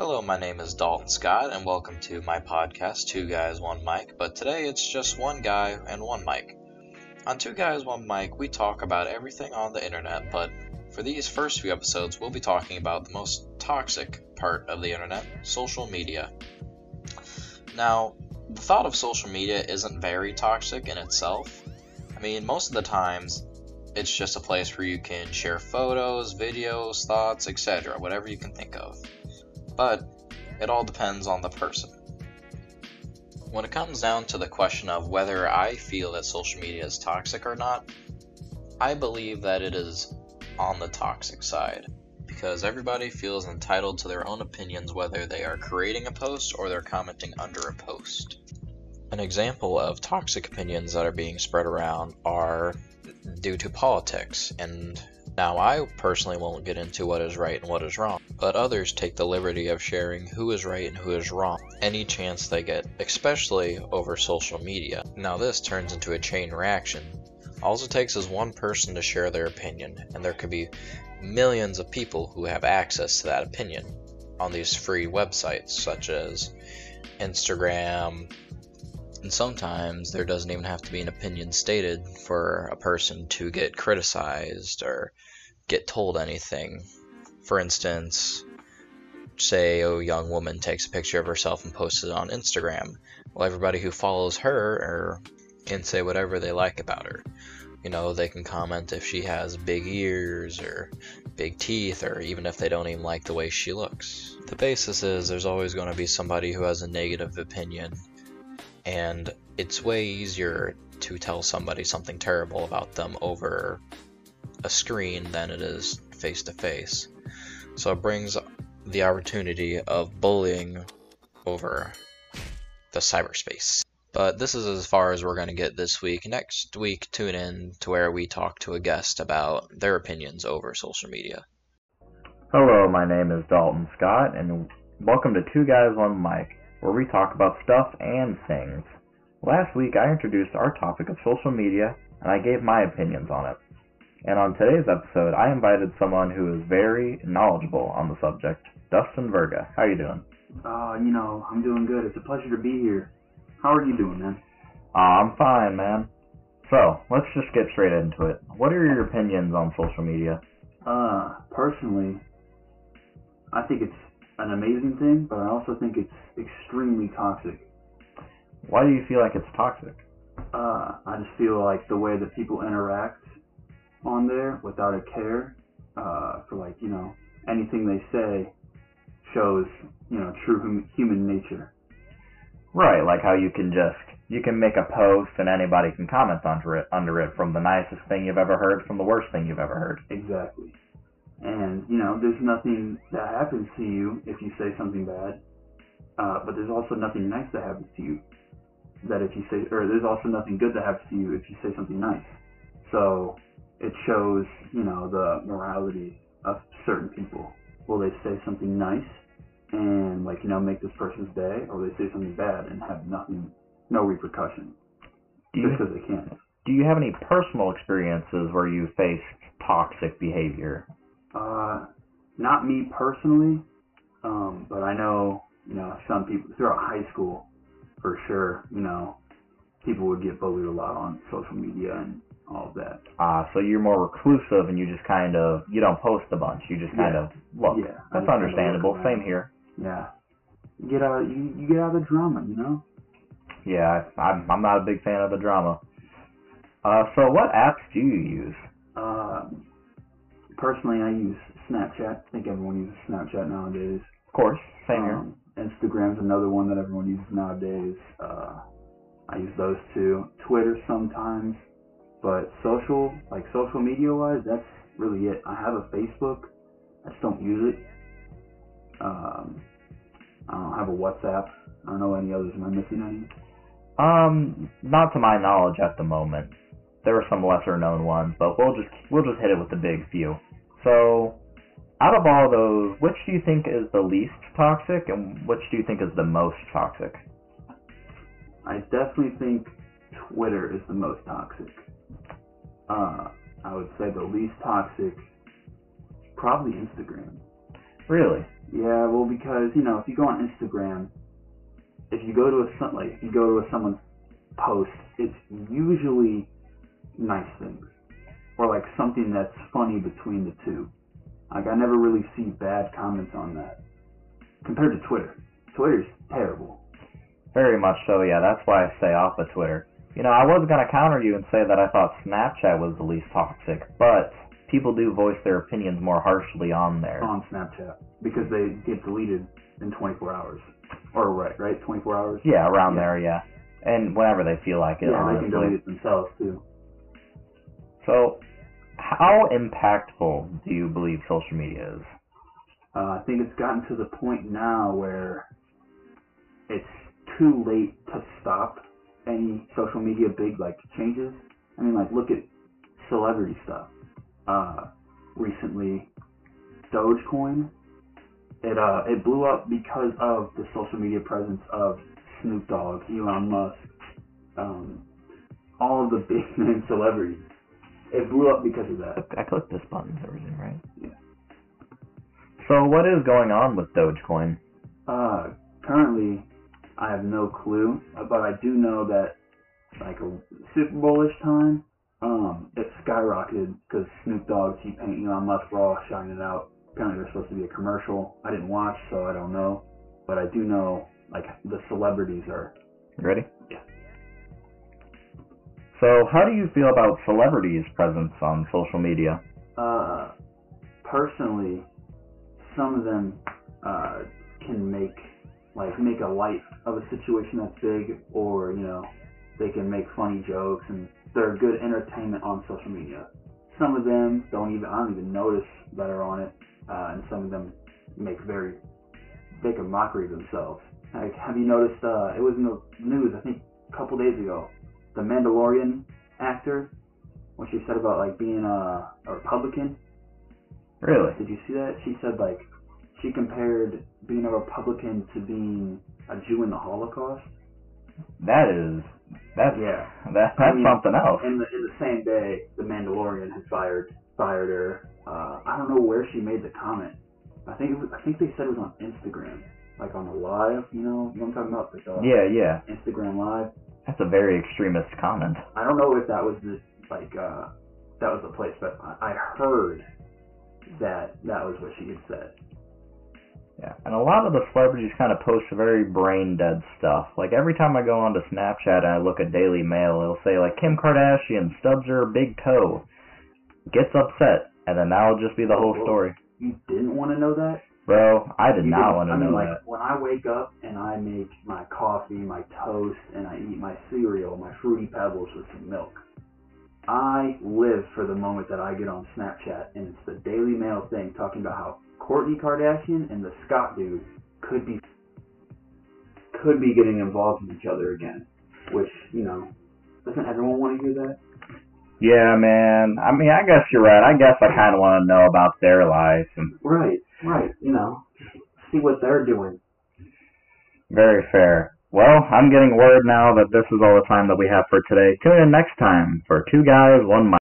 Hello, my name is Dalton Scott, and welcome to my podcast, Two Guys, One Mic. But today it's just one guy and one mic. On Two Guys, One Mic, we talk about everything on the internet, but for these first few episodes, we'll be talking about the most toxic part of the internet social media. Now, the thought of social media isn't very toxic in itself. I mean, most of the times, it's just a place where you can share photos, videos, thoughts, etc., whatever you can think of. But it all depends on the person. When it comes down to the question of whether I feel that social media is toxic or not, I believe that it is on the toxic side because everybody feels entitled to their own opinions whether they are creating a post or they're commenting under a post. An example of toxic opinions that are being spread around are due to politics. And now I personally won't get into what is right and what is wrong, but others take the liberty of sharing who is right and who is wrong any chance they get, especially over social media. Now this turns into a chain reaction. All it takes is one person to share their opinion, and there could be millions of people who have access to that opinion on these free websites such as Instagram, and sometimes there doesn't even have to be an opinion stated for a person to get criticized or get told anything. For instance, say a young woman takes a picture of herself and posts it on Instagram. Well, everybody who follows her can say whatever they like about her. You know, they can comment if she has big ears or big teeth, or even if they don't even like the way she looks. The basis is there's always going to be somebody who has a negative opinion and it's way easier to tell somebody something terrible about them over a screen than it is face to face. So it brings the opportunity of bullying over the cyberspace. But this is as far as we're going to get this week. Next week, tune in to where we talk to a guest about their opinions over social media. Hello, my name is Dalton Scott, and welcome to Two Guys One Mic where we talk about stuff and things. Last week I introduced our topic of social media and I gave my opinions on it. And on today's episode I invited someone who is very knowledgeable on the subject, Dustin Verga. How you doing? Uh, you know, I'm doing good. It's a pleasure to be here. How are you doing, man? Uh, I'm fine, man. So, let's just get straight into it. What are your opinions on social media? Uh, personally, I think it's an amazing thing, but I also think it's extremely toxic. Why do you feel like it's toxic? Uh, I just feel like the way that people interact on there without a care uh, for like you know anything they say shows you know true hum- human nature. Right, like how you can just you can make a post and anybody can comment under it under it from the nicest thing you've ever heard from the worst thing you've ever heard. Exactly. And, you know, there's nothing that happens to you if you say something bad. Uh, but there's also nothing nice that happens to you that if you say, or there's also nothing good that happens to you if you say something nice. So it shows, you know, the morality of certain people. Will they say something nice and, like, you know, make this person's day, or will they say something bad and have nothing, no repercussion? Do you, just because they can. Do you have any personal experiences where you faced toxic behavior? Uh, not me personally, um, but I know, you know, some people throughout high school, for sure, you know, people would get bullied a lot on social media and all of that. Ah, uh, so you're more reclusive and you just kind of you don't post a bunch. You just kind yeah. of look. Yeah, that's understandable. Same here. Yeah, you get out you, you get out of the drama, you know. Yeah, I'm I'm not a big fan of the drama. Uh, so what apps do you use? Uh, personally, I use Snapchat. I think everyone uses Snapchat nowadays. Of course, same here. Um, Instagram's another one that everyone uses nowadays. Uh, I use those two. Twitter sometimes, but social, like social media wise, that's really it. I have a Facebook. I just don't use it. Um, I don't have a WhatsApp. I don't know any others. Am I missing any? Um, not to my knowledge at the moment. There are some lesser known ones, but we'll just we'll just hit it with the big few. So, out of all those, which do you think is the least toxic, and which do you think is the most toxic? I definitely think Twitter is the most toxic. Uh, I would say the least toxic, probably Instagram. Really? Yeah, well, because you know, if you go on Instagram, if you go to a like if you go to a, someone's post, it's usually nice things or like something that's funny between the two. Like I never really see bad comments on that compared to Twitter. Twitter's terrible. Very much so, yeah. That's why I stay off of Twitter. You know, I was going to counter you and say that I thought Snapchat was the least toxic, but people do voice their opinions more harshly on there. on Snapchat because they get deleted in 24 hours. Or right, right, 24 hours. Yeah, around Yeah. there, yeah. And whenever they feel like it, yeah, they can delete it themselves too. So, how impactful do you believe social media is? Uh, I think it's gotten to the point now where it's too late to stop any social media big like changes. I mean, like look at celebrity stuff. Uh, recently, Dogecoin. It uh it blew up because of the social media presence of Snoop Dogg, Elon Musk, um, all of the big name celebrities. It blew up because of that. I clicked this button, everything right? Yeah. So, what is going on with Dogecoin? Uh, currently, I have no clue, but I do know that like a Super Bowl-ish time, um, it skyrocketed because Snoop Dogg, T-Pain, Elon Musk were all shouting it out. Apparently, there's supposed to be a commercial. I didn't watch, so I don't know, but I do know like the celebrities are. You ready? Yeah. So, how do you feel about celebrities' presence on social media? Uh, personally, some of them uh, can make like make a light of a situation that's big, or you know, they can make funny jokes, and they're good entertainment on social media. Some of them don't even I don't even notice that are on it, uh, and some of them make very make a mockery of themselves. Like, have you noticed? Uh, it was in the news I think a couple days ago. The Mandalorian actor, what she said about like being a, a Republican. Really? Did you see that? She said like she compared being a Republican to being a Jew in the Holocaust. That is that's Yeah. that, I that's mean, something else. In the in the same day, the Mandalorian had fired fired her. Uh, I don't know where she made the comment. I think it was, I think they said it was on Instagram, like on a live. You know, you know what I'm talking about? Like, uh, Yeah, yeah. Instagram live. That's a very extremist comment. I don't know if that was the like uh that was the place, but I, I heard that that was what she had said. Yeah, and a lot of the celebrities kind of post very brain dead stuff. Like every time I go onto Snapchat and I look at Daily Mail, it'll say like Kim Kardashian stubs her big toe, gets upset, and then that'll just be the whole story. You didn't want to know that? Bro, I did You not want to I mean, know like, that. When I wake up and I make my coffee, my toast, and I eat my cereal, my fruity pebbles with some milk, I live for the moment that I get on Snapchat and it's the Daily Mail thing talking about how Kourtney Kardashian and the Scott dude could be could be getting involved with each other again. Which you know, doesn't everyone want to hear that? Yeah, man. I mean, I guess you're right. I guess I kind of want to know about their lives. And Right, right. You know, see what they're doing. very fair. Well, I'm getting word now that this is all the time that we have for today. Tune in next time for Two Guys, One Mic.